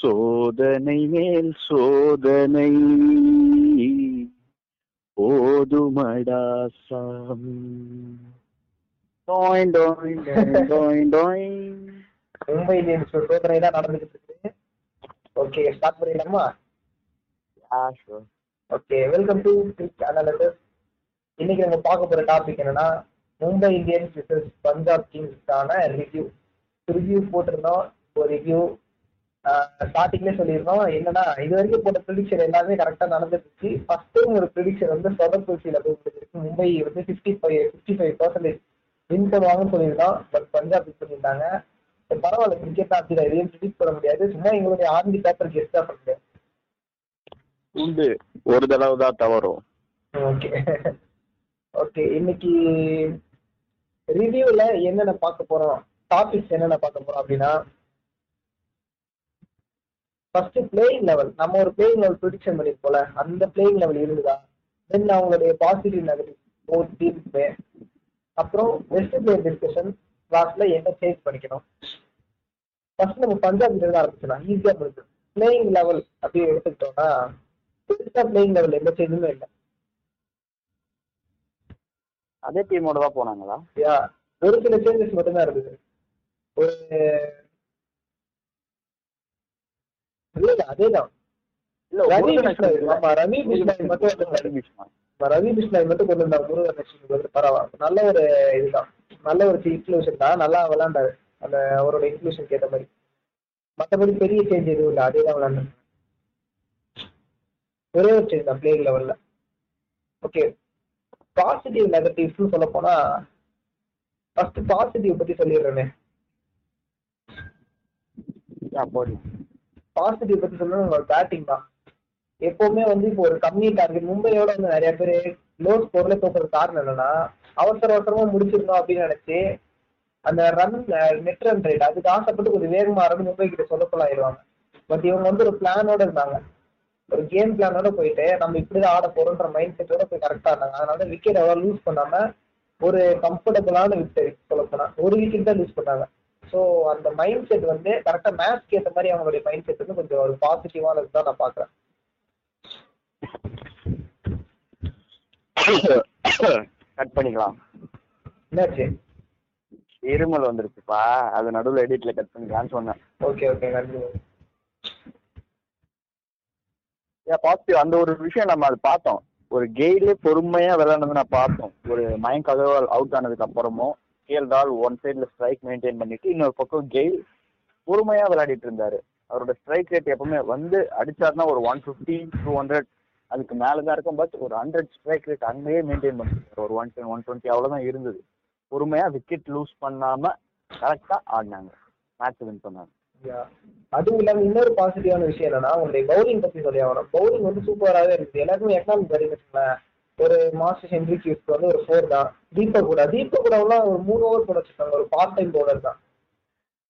சோதனை மேல் சோதனை. போதுமடா சாமி. மும்பை இந்தியன்ஸ் சோதனை தான் நடந்துகிட்டு இருக்கு. ஓகே ஸ்டார்ட் பண்ணிடலாமா. Okay welcome to pick analysis இன்னைக்கு நம்ம பார்க்க போற டாபிக் என்னன்னா மும்பை இந்தியன்ஸ் விசஸ் பஞ்சாப் கிங்ஸ்க்கான ரிவ்யூ ரிவ்யூ போட்டிருந்தோம். ஒரு ரிவ்யூ ஸ்டார்டிங்லேயே சொல்லியிருந்தோம். என்னன்னா இது வரைக்கும் போட்ட ப்ரிடிக்ஷன் எல்லாமே கரெக்டாக நடந்துருச்சு ஃபர்ஸ்ட் டைம் ஒரு ப்ரிடிக்ஷன் வந்து சொதப்பூசியில் போய் முடிஞ்சிருக்கு. மும்பை வந்து fifty five fifty five percentage win பண்ணுவாங்கன்னு சொல்லியிருந்தோம். பட் பஞ்சாப் வின் பண்ணியிருந்தாங்க. பரவாயில்ல. கிரிக்கெட் அப்படி தான். எதையும் ப்ரிடிக்ட் பண்ண முடியாது. சும்மா எங்களுடைய ஆர்மி பேப்பர் கெஸ்ட் தான் பண்ணுறேன் உண்டு. ஒரு தடவை தான் தவறும். ஓகே ஓகே இன்னைக்கு ரிவ்யூல என்னென்ன பார்க்க போறோம்? டாபிக்ஸ் என்னென்ன பார்க்க போறோம் அப்படின்னா ஃபர்ஸ்ட் பிளேயிங் லெவல் நம்ம ஒரு பிளேயிங் லெவல் ப்ரிடிக்ஷன் பண்ணிருப்போம்ல அந்த பிளேயிங் லெவல் இருந்ததா? தென் அவங்களுடைய பாசிட்டிவ் நெகட்டிவ் ஒரு டீம்ஸுமே அப்புறம் பெஸ்ட் பிளேயர் டிஸ்கஷன் கிளாஸ்ல என்ன சேஞ்ச் பண்ணிக்கணும்? ஃபர்ஸ்ட் நம்ம பஞ்சாப் இருந்து ஆரம்பிச்சலாம் ஈஸியா இருக்கு பிளேயிங் லெவல் அப்படி எடுத்துக்கிட்டோம்னா பெருசா பிளேயிங் லெவல் எந்த சேஞ்சுமே இல்லை. அதே டீமோட தான் போனாங்களா? யா ஒரு சில சேஞ்சஸ் மட்டும்தான் இருக்குது ஒரு இல்ல அதேதான். இல்ல ரவி பிஷ்ணாய். ஆமா ரவி பிஷ்ணாய் மட்டும் ரவி பிஷ்ணாய். ரவி பிஷ்ணாய் மட்டும் கொண்டு வந்தாங்க முருகன் பரவாயில்ல. நல்ல ஒரு இதுதான். நல்ல ஒரு இன்க்ளூஷன் தான். நல்லா விளையாண்டாரு. அந்த அவரோட இன்க்ளூஷனுக்கு ஏற்ற மாதிரி. மற்றபடி பெரிய சேஞ்ச் எதுவும் இல்லை. அதே தான் விளையாண்டு ஒரே ஒரு சேஞ்ச் தான். பிளேயிங் லெவல்ல ஓகே பாசிட்டிவ் நெகட்டிவ்ஸ்னு சொல்ல போனா ஃபர்ஸ்ட் பாசிட்டிவ் பத்தி சொல்லிடுறேனே. யா, போடு. பாசிட்டிவ் பத்தி சொல்லணும் பேட்டிங் தான். எப்பவுமே வந்து இப்போ ஒரு கம்மி டார்கெட் மும்பையோட வந்து நிறைய பேர் லோ ஸ்கோர்ல தோக்குறது காரணம் என்னன்னா அவசர அவசரமா முடிச்சிடணும் அப்படின்னு நினைச்சு அந்த ரன் நெட் ரன் ரேட் அதுக்கு ஆசைப்பட்டு கொஞ்சம் வேகமா ஆரம்பி மும்பை கிட்ட சொதப்பலாம் ஆயிடுவாங்க பட் இவங்க வந்து ஒரு பிளானோட இருந்தாங்க. ஒரு கேம் பிளானோட போயிட்டு நம்ம இப்படிதான் ஆட போறோம்ன்ற மைண்ட் செட்டோட போய் கரெக்டா இருந்தாங்க. அதனால விக்கெட் அதாவது லூஸ் பண்ணாம ஒரு கம்ஃபர்டபுளான விக்கெட் சொல்ல போனா ஒரு விக்கெட் தான் லூஸ் பண்ணாங்க. ஸோ அந்த மைண்ட் செட் வந்து கரெக்டா மேட்ச்க்கு ஏற்ற மாதிரி அவங்களுடைய மைண்ட் செட் வந்து கொஞ்சம் ஒரு பாசிட்டிவானது தான் நான் பாக்குறேன் கட் பண்ணிக்கலாம். என்னாச்சு? இருமல் வந்துருச்சுப்பா. அது நடுவுல எடிட்ல கட் பண்ணிக்கலாம்னு சொன்னேன். ஓகே ஓகே நன்றி. ஏன் பாசிட்டிவ் அந்த ஒரு விஷயம் நம்ம அது பார்த்தோம். ஒரு கெயிலே பொறுமையா விளையாடுனது நான் பார்த்தோம். ஒரு மயங்க் அகர்வால் அவுட் ஆனதுக்கு அப்புறமும் கேஎல் டால் ஒன் சைடுல ஸ்ட்ரைக் மெயின்டைன் பண்ணிட்டு இன்னொரு பக்கம் கெயில் பொறுமையா விளையாடிட்டு இருந்தாரு. அவரோட ஸ்ட்ரைக் ரேட் எப்பவுமே வந்து அடிச்சாருன்னா ஒரு ஒன் ஃபிஃப்டி டூ ஹண்ட்ரட் அதுக்கு மேல தான் இருக்கும். பட் ஒரு ஹண்ட்ரட் ஸ்ட்ரைக் ரேட் அங்கேயே மெயின்டைன் பண்ணிருக்காரு ஒரு ஒன் டென் ஒன் டுவெண்ட்டி அவ்வளவுதான் இருந்தது. பொறுமையா விக்கெட் லூஸ் பண்ணாம கரெக்டா ஆடினாங்க. மேட்ச் வின் பண்ணாங்க. அதுவும் இல்லாம இன்னொரு பாசிட்டிவான விஷயம் என்னன்னா உங்களுடைய பவுலிங் பத்தி சொல்லி ஆகணும். பவுலிங் வந்து சூப்பராகவே இருக்குது எல்லாருமே எக்கனாமிக் வரைக்கும் ஒரு மாஸ்டர் ஹென்ரி கியூஸ்க்கு வந்து ஒரு ஃபோர் தான். தீபக் கூட. தீபக் கூடலாம் ஒரு மூணு ஓவர் போட வச்சிருக்காங்க. ஒரு பார்ட் டைம் பவுலர் தான்.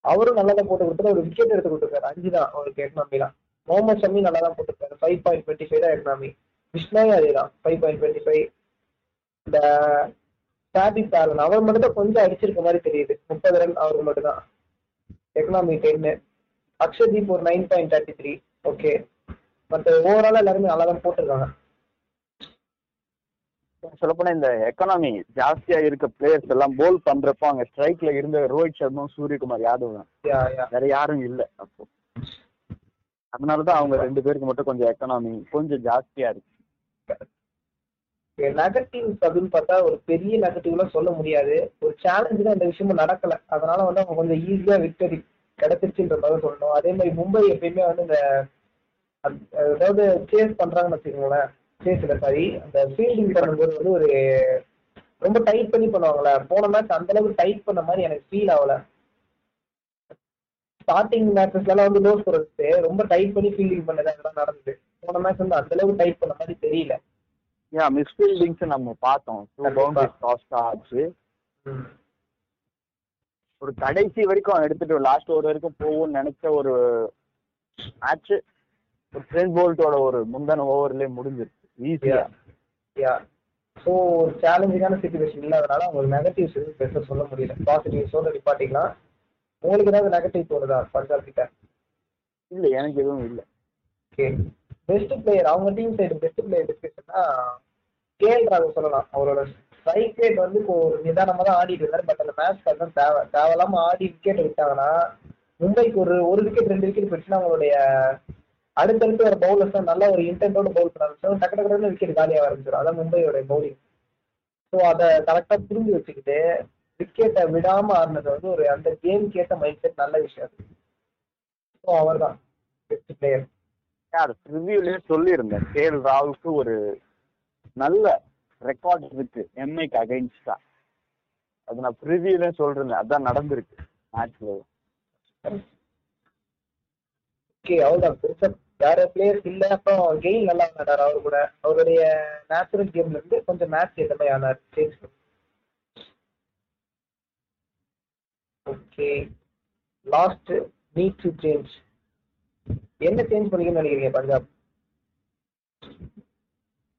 அவரும் நல்லா தான் போட்டு கொடுத்தாரு ஒரு விக்கெட் எடுத்து கொடுத்துருக்காரு. அஞ்சு தான். அவருக்கு எக்கனாமிலாம் முகமது ஷமி நல்லா தான் போட்டுருக்காரு. ஃபைவ் பாயிண்ட் டுவெண்ட்டி ஃபைவ் தான் எக்கனாமி விஷ்ணாயும் அதே தான். ஃபைவ் பாயிண்ட் டுவெண்ட்டி ஃபைவ் இந்த சாபி பேலன் அவர் மட்டும் தான் கொஞ்சம் அடிச்சிருக்க மாதிரி தெரியுது. முப்பது ரன் அவருக்கு மட்டும் தான். எக்கனாமி டென்னு அக்ஷதீப் ஒரு nine point thirty three okay மற்ற ஓவரால் எல்லாருமே நல்லா தான் போட்டிருக்காங்க. சொல்லப்போனா இந்த எக்கனாமி ஜாஸ்தியா இருக்க பிளேயர்ஸ் எல்லாம் போல் பண்றப்போ அங்க ஸ்ட்ரைக்ல இருந்த ரோஹித் சர்மா சூரியகுமார் யாதவ் தான். வேற யாரும் இல்ல அப்போ. அதனாலதான் அவங்க ரெண்டு பேருக்கு மட்டும் கொஞ்சம் எக்கனாமி கொஞ்சம் ஜாஸ்தியா இருக்கு. நெகட்டிவ்ஸ் அப்படின்னு பார்த்தா ஒரு பெரிய நெகட்டிவ்லாம் சொல்ல முடியாது. ஒரு சேலஞ்சு தான் இந்த விஷயமும் நடக்கல. அதனால வந்து அவங்க கொஞ்சம் ஈஸியா விக்டரி கிடைச்சிருச்சுன்ற மாதிரி சொல்லணும். அதே மாதிரி மும்பை எப்பயுமே வந்து இந்த அதாவது சேஸ் பண்றாங்கன்னு வச்சுக்கோங்களேன். சேஸ்ல சாரி அந்த ஃபீல்டிங் பண்ணும்போது வந்து ஒரு ரொம்ப டைட் பண்ணி பண்ணுவாங்களே போன மேட்ச் அந்த அளவுக்கு டைட் பண்ண மாதிரி எனக்கு ஃபீல் ஆகல. ஸ்டார்டிங் மேட்சஸ்லாம் வந்து லோ ஸ்கோரர்ஸ் ரொம்ப டைட் பண்ணி ஃபீல்டிங் பண்ணது அதெல்லாம் நடந்தது. போன மேட்ச் வந்து அந்த அளவுக்கு டைட் பண்ண மாதிரி தெரியல. ஏன் மிஸ்ஃபீல்டிங்ஸ் நம்ம பார்த்தோம். டூ கண்டிப்பா. பவுண்டரிஸ் காஸ்ட் ஆச்சு ஒரு கடைசி வரைக்கும் எடுத்துட்டு லாஸ்ட் ஓவர் வரைக்கும் போகும்னு நினைச்ச ஒரு மேட்ச் ஒரு ட்ரெண்ட் போல்ட்டோட ஒரு முந்தின ஓவர்லயே முடிஞ்சிருச்சு. ஈஸியா யா ஸோ ஒரு சேலஞ்சிங்கான சுச்சுவேஷன் இல்லாதனால அவங்க நெகட்டிவ்ஸ் எதுவும் பெருசாக சொல்ல முடியல. பாசிட்டிவ்ஸோட நிப்பாட்டிக்கலாம். உங்களுக்கு ஏதாவது நெகட்டிவ் தோணுதா பஞ்சாப் கிட்ட? இல்ல எனக்கு எதுவும் இல்ல. ஓகே பெஸ்ட் பிளேயர் அவங்க டீம் சைடு பெஸ்ட் பிளேயர் டிஸ்கஷன்னா கேஎல் ராகுல் சொல்லலாம். அவரோட ஸ்ட்ரைக் ரேட் வந்து இப்போ ஒரு நிதானமா தான் ஆடிட்டு இருந்தாரு பட் அந்த மேட்ச் அதுதான் தேவை. தேவையில்லாம ஆடி விக்கெட் விட்டாங்கன்னா மும்பைக்கு ஒரு ஒரு விக்கெட் ரெண்டு விக்கெட் போயிடுச்சுன்னா அவங்களுடைய அடுத்தடுத்து வர பவுலர்ஸ் நல்ல ஒரு இன்டென்டோட பவுல் பண்ண ஆரம்பிச்சோம் டக்கு டக்குனு விக்கெட் காலியாக ஆரம்பிச்சிடும் அதான் மும்பையோட பவுலிங் ஸோ அதை கரெக்டாக புரிஞ்சு வச்சுக்கிட்டு விக்கெட்டை விடாம ஆடினது வந்து ஒரு அந்த கேமுக்கு ஏற்ற மைண்ட் செட் நல்ல விஷயம். அது ஸோ அவர் தான் பெஸ்ட் பிளேயர் யார் ரிவ்யூலயே சொல்லியிருந்தேன். கே. எல். ராகுலுக்கு ஒரு நல்ல ரெக்கார்ட் இருக்கு. எம்ஐக்கு அகைன்ஸ்டா அது நான் ப்ரிவியூல சொல்றேன். அதான் நடந்திருக்கு. மேட்ச்ல ஓகே அவ்வளோதான் பெருசா வேற பிளேயர்ஸ் இல்ல அப்புறம் கெயில் நல்லா விளையாடாரு அவர் கூட. அவருடைய நேச்சுரல் கேம்ல இருந்து கொஞ்சம் மேட்ச் ஏற்ற மாதிரி ஆனார். Change okay last need to change என்ன சேஞ்ச் பண்ணிக்கணும்னு நினைக்கிறீங்க பஞ்சாப்?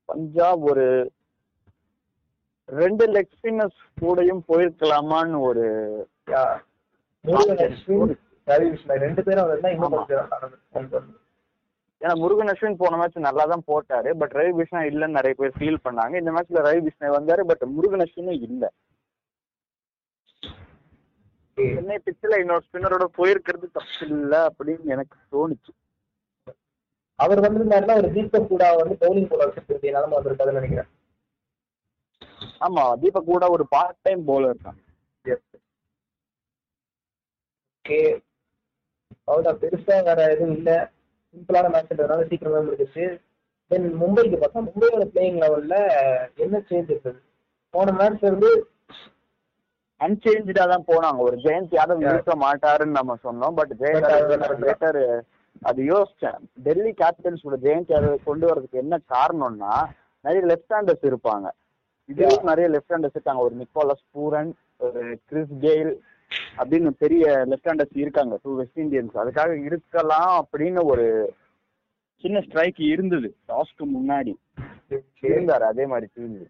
பஞ்சாப் ஒரு ரெண்டு லெக் ஸ்பின்னர்ஸ் கூடயும் போயிருக்கலாமான்னு ஒரு ரெண்டு பேரும் இன்னும். கொஞ்சம் ஏன்னா முருகன் அஸ்வின் போன மேட்ச் நல்லா தான் போட்டாரு. பட் ரவி கிருஷ்ணா இல்லைன்னு நிறைய பேர் ஃபீல் பண்ணாங்க. இந்த மேட்ச்ல ரவி கிருஷ்ணா வந்தாரு பட் முருகன் அஸ்வினும் இல்ல. சென்னை பிச்சில் இன்னொரு ஸ்பின்னரோட போயிருக்கிறது தப்பு இல்ல அப்படின்னு எனக்கு தோணுச்சு. அவர் வந்திருந்தாருன்னா ஒரு தீபக் கூட வந்து பவுலிங் போட வச்சிருக்க நிலைமை வந்திருக்காதுன்னு நினைக்கிறேன். ஆமா தீபக் கூட ஒரு பார்ட் டைம் பவுலர் தான் ஓகே பெருசா வேற எதுவும் இல்ல. சிம்பிளான மேட்ச்ன்றதுனால சீக்கிரமா முடிஞ்சிச்சு தென் மும்பைக்கு பார்த்தா மும்பையோட பிளேயிங் லெவல்ல என்ன சேஞ்ச் இருக்குது போன மேட்ச்ல இருந்து அன்சேஞ்சா தான் போனாங்க. ஒரு ஜெயந்த் யாதவ். இருக்க மாட்டாருன்னு நம்ம சொன்னோம். பட் ஜெயந்த் அது யோசிச்சேன். டெல்லி கேபிட்டல்ஸோட ஜெயந்த் யாதவ் கொண்டு வரதுக்கு என்ன காரணம்னா நிறைய லெஃப்ட் ஹேண்டர்ஸ் இருப்பாங்க. இதுலயும் நிறைய லெஃப்ட் ஹேண்டர்ஸ் இருக்காங்க. ஒரு நிக்கோலஸ் பூரன் ஒரு கிறிஸ் கெயில் அப்படின்னு பெரிய லெஃப்ட் ஹேண்டர்ஸ் இருக்காங்க டூ வெஸ்ட் இண்டியன்ஸ் அதுக்காக இருக்கலாம் அப்படின்னு ஒரு சின்ன ஸ்ட்ரைக் இருந்தது டாஸ்க்கு முன்னாடி. இருந்தாரு அதே மாதிரி திரும்பி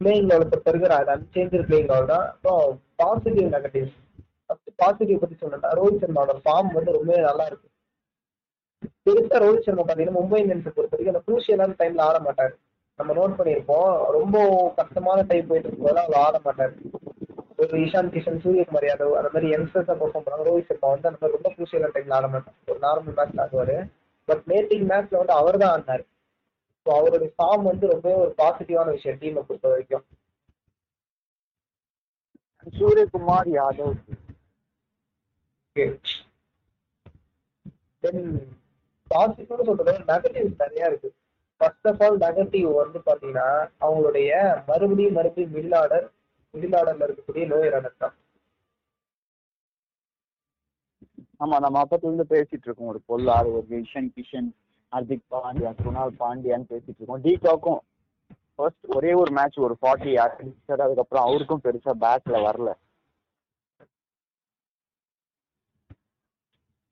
பிளேயிங் லெவல் பொறுத்த வரைக்கும் அது அன்சேஞ்ச் பிளேயிங் லெவல் தான் அப்புறம் பாசிட்டிவ் நெகட்டிவ் ஃபர்ஸ்ட் பாசிட்டிவ் பத்தி சொன்னா ரோஹித் சர்மாவோட ஃபார்ம் வந்து ரொம்பவே நல்லா இருக்கு. பெருசா ரோஹித் சர்மா பாத்தீங்கன்னா மும்பை இந்தியன்ஸை பொறுத்த வரைக்கும் அந்த குரூஷியலான டைம்ல ஆட மாட்டாரு. நம்ம நோட் பண்ணியிருப்போம் ரொம்ப கஷ்டமான டைம் போயிட்டு இருக்கும்போது அவர் ஆட மாட்டாரு. ஒரு இஷாந்த் கிஷன் சூரியகுமார் யாதவ் அந்த மாதிரி யங்ஸ்டர்ஸா பெர்ஃபார்ம் பண்ணாங்க. ரோஹித் சர்மா வந்து அந்த மாதிரி ரொம்ப குரூஷியலான டைம்ல ஆட ஒரு நார்மல் மேட்ச்ல ஆடுவாரு. பட் நேட்டிங் மேட்ச்ல வந்து அவர் தான் ஆடினாரு. ஸோ அவருடைய ஃபார்ம் வந்து ரொம்பவே ஒரு பாசிட்டிவான விஷயம் டீமை பொறுத்த வரைக்கும். சூரியகுமார் யாதவ். தென் பாசிட்டிவ்னு சொல்றத நெகட்டிவ்ஸ் நிறைய இருக்கு. ஃபர்ஸ்ட் ஆஃப் ஆல் நெகட்டிவ் வந்து பாத்தீங்கன்னா அவங்களுடைய மறுபடியும் மறுபடியும் மிடில் ஆர்டர் மிடில் இருக்கக்கூடிய லோயர் ஆர்டர் தான் ஆமா நம்ம அப்பத்துல இருந்து பேசிட்டு இருக்கோம் ஒரு பொருள் ஒரு விஷன் கிஷன் ஹர்திக் பாண்டியா குணால் பாண்டியான்னு பேசிட்டு இருக்கோம் டீகாக்கும் ஃபர்ஸ்ட் ஒரே ஒரு மேட்ச் ஒரு ஃபார்ட்டி அடிச்சாரு. அதுக்கப்புறம் அவருக்கும் பெருசா பேட்ல வரல.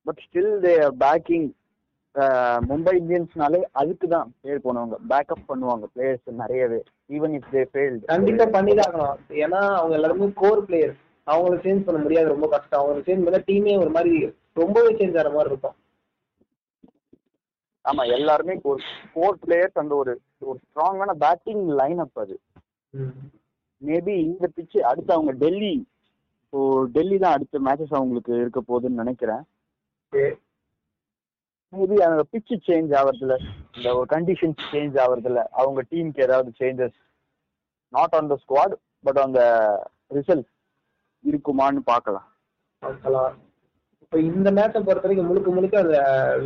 But still they backing Mumbai இந்தியன்ஸ்னாலே அதுக்கு தான் பேர் போனவங்க. பேக்கப் பண்ணுவாங்க பிளேயர்ஸ் நிறையவே. ஈவன் இஃப் தே ஃபெயில்டு கண்டிப்பா பண்ணிதான் ஆகணும் ஏன்னா அவங்க எல்லாருமே கோர் பிளேயர்ஸ் அவங்களை சேஞ்ச் பண்ண முடியாது ரொம்ப கஷ்டம். அவங்களை சேஞ்ச் பண்ணா டீமே ஒரு மாதிரி ரொம்பவே சேஞ்ச் ஆகிற மாதிரி இருக்கும். ஆமா எல்லாருமே ஒரு ஃபோர் பிளேயர்ஸ் அந்த ஒரு ஒரு ஸ்ட்ராங்கான பேட்டிங் லைன் அப் அது. மேபி இந்த பிச்சு அடுத்து அவங்க டெல்லி இப்போ டெல்லி தான் அடுத்த மேட்சஸ் அவங்களுக்கு இருக்க போகுதுன்னு நினைக்கிறேன். மேபி அந்த பிச்சு சேஞ்ச் ஆகிறதுல இந்த ஒரு கண்டிஷன்ஸ் சேஞ்ச் ஆகிறதுல அவங்க டீமுக்கு ஏதாவது changes not on the squad but அந்த ரிசல்ட் இருக்குமான்னு பார்க்கலாம். பார்க்கலாம். இப்போ இந்த மேட்சை பொறுத்த வரைக்கும் முழுக்க முழுக்க அந்த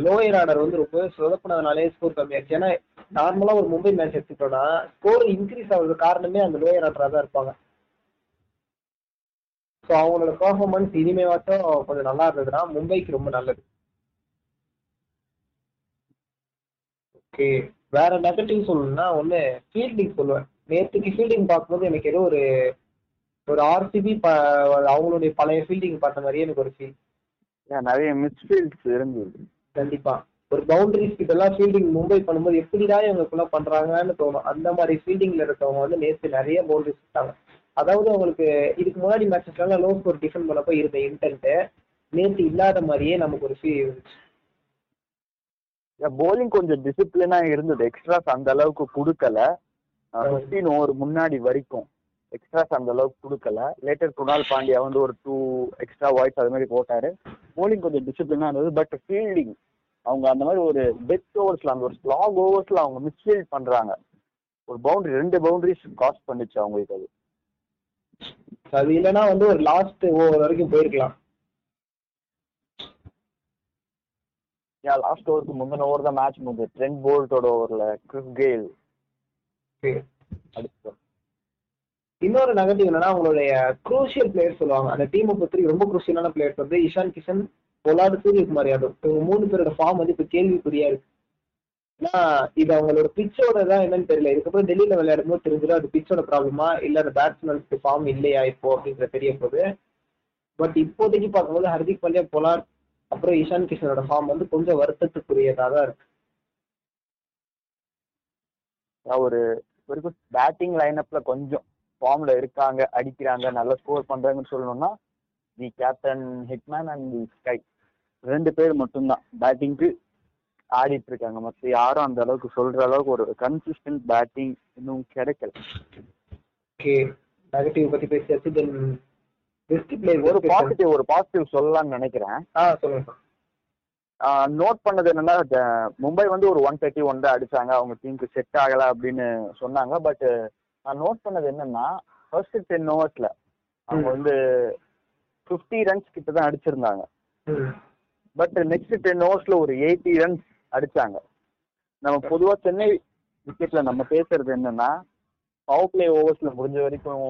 லோயர் ஆர்டர் வந்து ரொம்ப சொதப்பினதுனாலே ஸ்கோர் கம்மியாச்சு. ஏன்னா நார்மலாக ஒரு மும்பை மேட்ச் எடுத்துட்டோம்னா ஸ்கோர் இன்க்ரீஸ் ஆகுறது காரணமே அந்த லோயர் ஆர்டராக தான் இருப்பாங்க. ஸோ அவங்களோட பெர்ஃபார்மன்ஸ் இனிமேவாச்சும் கொஞ்சம் நல்லா இருந்ததுன்னா மும்பைக்கு ரொம்ப நல்லது. ஓகே. வேற நெகட்டிவ் சொல்லணும்னா ஒன்று ஃபீல்டிங் சொல்லுவேன். நேற்றுக்கு ஃபீல்டிங் பார்க்கும்போது எனக்கு ஏதோ ஒரு ஒரு ஆர்சிபி அவங்களுடைய பழைய ஃபீல்டிங் பார்த்த மாதிரியே எனக்கு ஒரு ஃபீல் நிறைய மிஸ்ஃபீல்ட்ஸ் இருந்தது. கண்டிப்பா. ஒரு பவுண்டரிஸ் எல்லாம் ஃபீல்டிங் மும்பை பண்ணும்போது எப்படிடா இவங்களுக்குள்ள பண்றாங்கன்னு தோணும். அந்த மாதிரி ஃபீல்டிங்ல இருக்கவங்க வந்து நேற்று நிறைய பவுண்டரிஸ் விட்டாங்க. அதாவது அவங்களுக்கு இதுக்கு முன்னாடி மேட்சஸ்லாம் லோ ஸ்கோர் டிஃபெண்ட் பண்ணப்போ இருந்த இன்டென்ட் நேத்து இல்லாத மாதிரியே நமக்கு ஒரு ஃபீல் இருந்துச்சு. போலிங் கொஞ்சம் டிசிப்ளினா இருந்தது. எக்ஸ்ட்ராஸ் அந்த அளவுக்கு கொடுக்கல. ஃபிஃப்டீன் ஓவர் முன்னாடி வரைக்கும் எக்ஸ்ட்ராஸ் அந்த அளவுக்கு கொடுக்கல. லேட்டர் குணால் பாண்டியா வந்து ஒரு டூ எக்ஸ்ட்ரா வாய்ஸ் அது மாதிரி போட்டாரு. போலிங் கொஞ்சம் டிசிப்ளினா இருந்தது. பட் ஃபீல்டிங் அவங்க அந்த மாதிரி ஒரு டெத் ஓவர்ஸ்ல அந்த ஒரு ஸ்லாக் ஓவர்ஸ்ல அவங்க மிஸ்ஃபீல்ட் பண்றாங்க. ஒரு பவுண்டரி ரெண்டு பவுண்டரிஸ் காஸ்ட் பண்ணுச்சு அவங்களுக்கு அது. அது இல்லைன்னா வந்து ஒரு லாஸ்ட் ஓவர் வரைக்கும் போயிருக்கலாம். ஏன் லாஸ்ட் ஓவருக்கு முந்தின ஓவர் தான் மேட்ச் முடிஞ்சது ட்ரெண்ட் போல்ட்டோட ஓவர்ல கிறிஸ் கெயில் இன்னொரு நெகட்டிவ் என்னன்னா அவங்களுடைய குரூஷியல் பிளேயர் சொல்லுவாங்க. அந்த டீமை பொறுத்த ரொம்ப குரூஷியலான பிளேயர்ஸ் வந்து இஷான் கிஷன் பொலாடு சூரியகுமார் யாதவ். இவங்க மூணு பேரோட ஃபார்ம் வந்து இப்போ கேள்விக்குறியா இருக்கு. ஏன்னா இது அவங்களோட பிச்சோட தான் என்னன்னு தெரியல. இதுக்கப்புறம் டெல்லியில விளையாடும் போது தெரிஞ்சிடும் அது பிச்சோட ப்ராப்ளமா இல்ல அந்த பேட்ஸ்மேன்ஸ்க்கு ஃபார்ம் இல்லையா இப்போ அப்படிங்கிற தெரிய போகுது பட் இப்போதைக்கு பார்க்கும்போது ஹர்திக் பாண்டியா பொலாட் அப்புறம் இஷான் கிஷனோட ஃபார்ம் வந்து கொஞ்சம் வருத்தத்துக்குரியதா தான் இருக்கு ஒரு வரைக்கும் பேட்டிங் லைனப்ல கொஞ்சம் ஃபார்ம்ல இருக்காங்க அடிக்கிறாங்க நல்லா ஸ்கோர் பண்றாங்கன்னு சொல்லணும்னா the captain hitman and the Sky ரெண்டு பேர் மட்டும்தான் பேட்டிங்க்கு ஆடிட்டு இருக்காங்க. மற்ற யாரும் அந்த அளவுக்கு சொல்ற அளவுக்கு ஒரு கன்சிஸ்டன்ட் பேட்டிங் இன்னும் கிடைக்கல. ஓகே நெகட்டிவ் பத்தி பேசியாச்சு தென் பெஸ்ட் பிளேயர் ஒரு பாசிட்டிவ் ஒரு பாசிட்டிவ் சொல்லலாம்னு நினைக்கிறேன். ஆ சொல்லுங்க நோட் பண்ணது என்னன்னா மும்பை வந்து ஒரு ஒன் தேர்ட்டி ஒன் தான் அடிச்சாங்க. அவங்க டீமுக்கு செட் ஆகல அப்படின்னு சொன்னாங்க. பட் நான் நோட் பண்ணது என்னன்னா ஃபர்ஸ்ட் டென் ஓவர்ஸ்ல அவங்க. வந்து ஃபிஃப்டி ரன்ஸ் கிட்ட தான் அடிச்சிருந்தாங்க. பட் நெக்ஸ்ட் டென் ஓவர்ஸ்ல ஒரு எயிட்டி ரன்ஸ் அடிச்சாங்க. நம்ம பொதுவா சென்னை விக்கெட்ல நம்ம பேசுறது என்னன்னா பவர் பிளே ஓவர்ஸ்ல முடிஞ்ச வரைக்கும்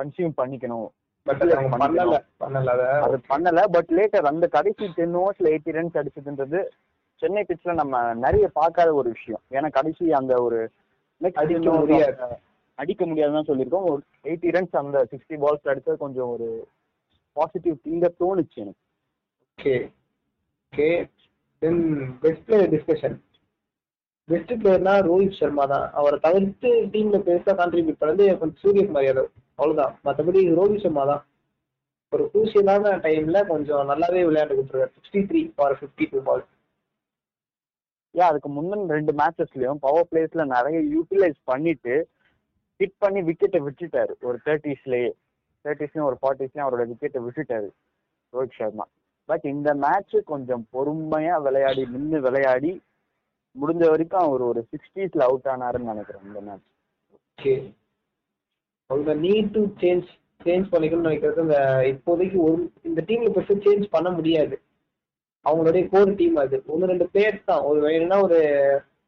கன்சியூம் பண்ணிக்கணும். பண்ணல. பண்ணல அத. பண்ணல பட் லேட்டர் அந்த கடைசி டென் ஓவர்ஸ்ல எயிட்டி ரன்ஸ் அடிச்சதுன்றது சென்னை பிச்ல நம்ம நிறைய பார்க்காத ஒரு விஷயம். ஏன்னா கடைசி அந்த ஒரு அடிக்க 10 overs முடியாது. அடிக்க முடியாதுன்னு சொல்லியிருக்கோம். ஒரு எயிட்டி ரன்ஸ் அந்த சிக்ஸ்டி பால்ஸ் அடிச்சது கொஞ்சம் ஒரு பாசிட்டிவ் திங்க தோணுச்சு எனக்கு. Okay okay then best player discussion best பிளேயர்னா Rohit Sharma தான். அவரை தவிர்த்து டீம்ல பெருசா கான்ட்ரிபியூட் பண்ணது சூரியகுமார் யாதவ். அவ்வளவுதான். மற்றபடி ரோஹித் சர்மா தான். ஒரு குரூசியலான டைம்ல கொஞ்சம் நல்லாவே விளையாண்டு கொடுத்துருக்காரு. Sixty three four fifty two ball ஏன் அதுக்கு முந்தின ரெண்டு மேட்சஸ்லயும் பவர் பிளேஸ்ல நிறைய யூட்டிலைஸ் பண்ணிட்டு ஹிட் பண்ணி விக்கெட்டை விட்டுட்டாரு. ஒரு தேர்ட்டிஸ்லயே தேர்ட்டிஸ்லயும் ஒரு ஃபார்ட்டிஸ்லயும் அவரோட விக்கெட்டை விட்டுட்டாரு ரோஹித் சர்மா. பட் இந்த மேட்ச் கொஞ்சம் பொறுமையா விளையாடி நின்று விளையாடி முடிஞ்ச வரைக்கும் அவர் ஒரு சிக்ஸ்டீஸ்ல அவுட் ஆனாருன்னு நினைக்கிறேன் இந்த மேட்ச் அவங்க நீட் டு சேஞ்ச் சேஞ்ச் பண்ணிக்கணும்னு நினைக்கிறது இந்த இப்போதைக்கு ஒரு இந்த டீம்ல பெருசாக சேஞ்ச் பண்ண முடியாது. அவங்களுடைய கோர் டீம் அது. ஒன்று ரெண்டு பிளேயர்ஸ் தான். ஒரு வேணும்னா ஒரு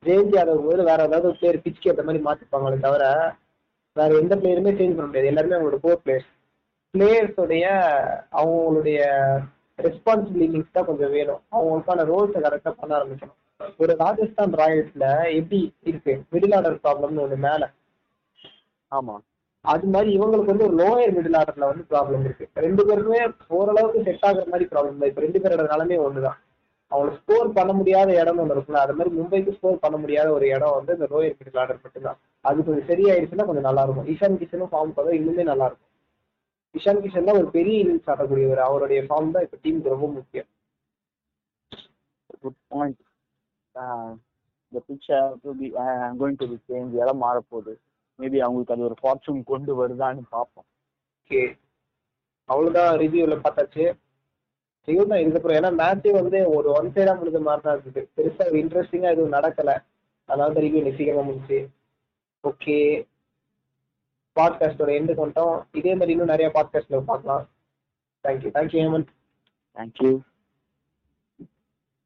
ஜெயந்தி யாதவ் போது வேற ஏதாவது ஒரு பிளேயர் பிச்சுக்கு ஏற்ற மாதிரி மாற்றிப்பாங்களே தவிர வேற எந்த பிளேயருமே சேஞ்ச் பண்ண முடியாது. எல்லாருமே அவங்களோட கோர் பிளேயர்ஸ் பிளேயர்ஸோடைய அவங்களுடைய ரெஸ்பான்சிபிலிட்டிஸ் தான் கொஞ்சம் வேணும். அவங்களுக்கான ரோல்ஸை கரெக்டாக பண்ண ஆரம்பிக்கணும். ஒரு ராஜஸ்தான் ராயல்ஸ்ல எப்படி இருக்கு? மிடில் ஆர்டர் ப்ராப்ளம்னு ஒன்று மேலே. ஆமாம் அது மாதிரி இவங்களுக்கு வந்து ஒரு லோயர் மிடில் ஆர்டர்ல வந்து ப்ராப்ளம் இருக்கு. ரெண்டு பேருமே ஓரளவுக்கு செட் ஆகுற மாதிரி ப்ராப்ளம் தான். இப்போ ரெண்டு பேரோட நிலமே ஒண்ணுதான். அவங்க ஸ்கோர் பண்ண முடியாத இடம் ஒன்று இருக்குல்ல அது மாதிரி மும்பைக்கு ஸ்கோர் பண்ண முடியாத ஒரு இடம் வந்து இந்த லோயர் மிடில் ஆர்டர் மட்டும்தான். அது கொஞ்சம் சரியாயிருச்சுன்னா கொஞ்சம் நல்லா இருக்கும் இஷான் கிஷனும் ஃபார்ம் பார்த்தா இன்னுமே நல்லா இருக்கும் இஷான் கிஷன் தான் ஒரு பெரிய இன்னிங்ஸ் ஆடக்கூடியவர். அவருடைய ஃபார்ம் தான் இப்போ டீமுக்கு ரொம்ப முக்கியம். குட் பாயிண்ட் இந்த picture to be going to be change இடம் மாறப்போகுது. மேபி அவங்களுக்கு அது ஒரு ஃபார்ச்சூன் கொண்டு வருதான்னு பார்ப்போம். ஓகே அவ்வளோதான் ரிவ்யூவில் பார்த்தாச்சு. இதுதான் இதுக்கப்புறம் ஏன்னா மேட்சே வந்து ஒரு ஒன் சைடாக முடிஞ்ச மாதிரி தான் இருக்குது பெருசாக இன்ட்ரெஸ்டிங்காக எதுவும் நடக்கலை. அதனால தான் ரிவ்யூ சீக்கிரமாக முடிச்சு ஓகே பாட்காஸ்டோட எண்டு கொண்டோம் இதே மாதிரி இன்னும் நிறைய பாட்காஸ்ட்டில் பார்க்கலாம். Thank you thank you Hemant thank you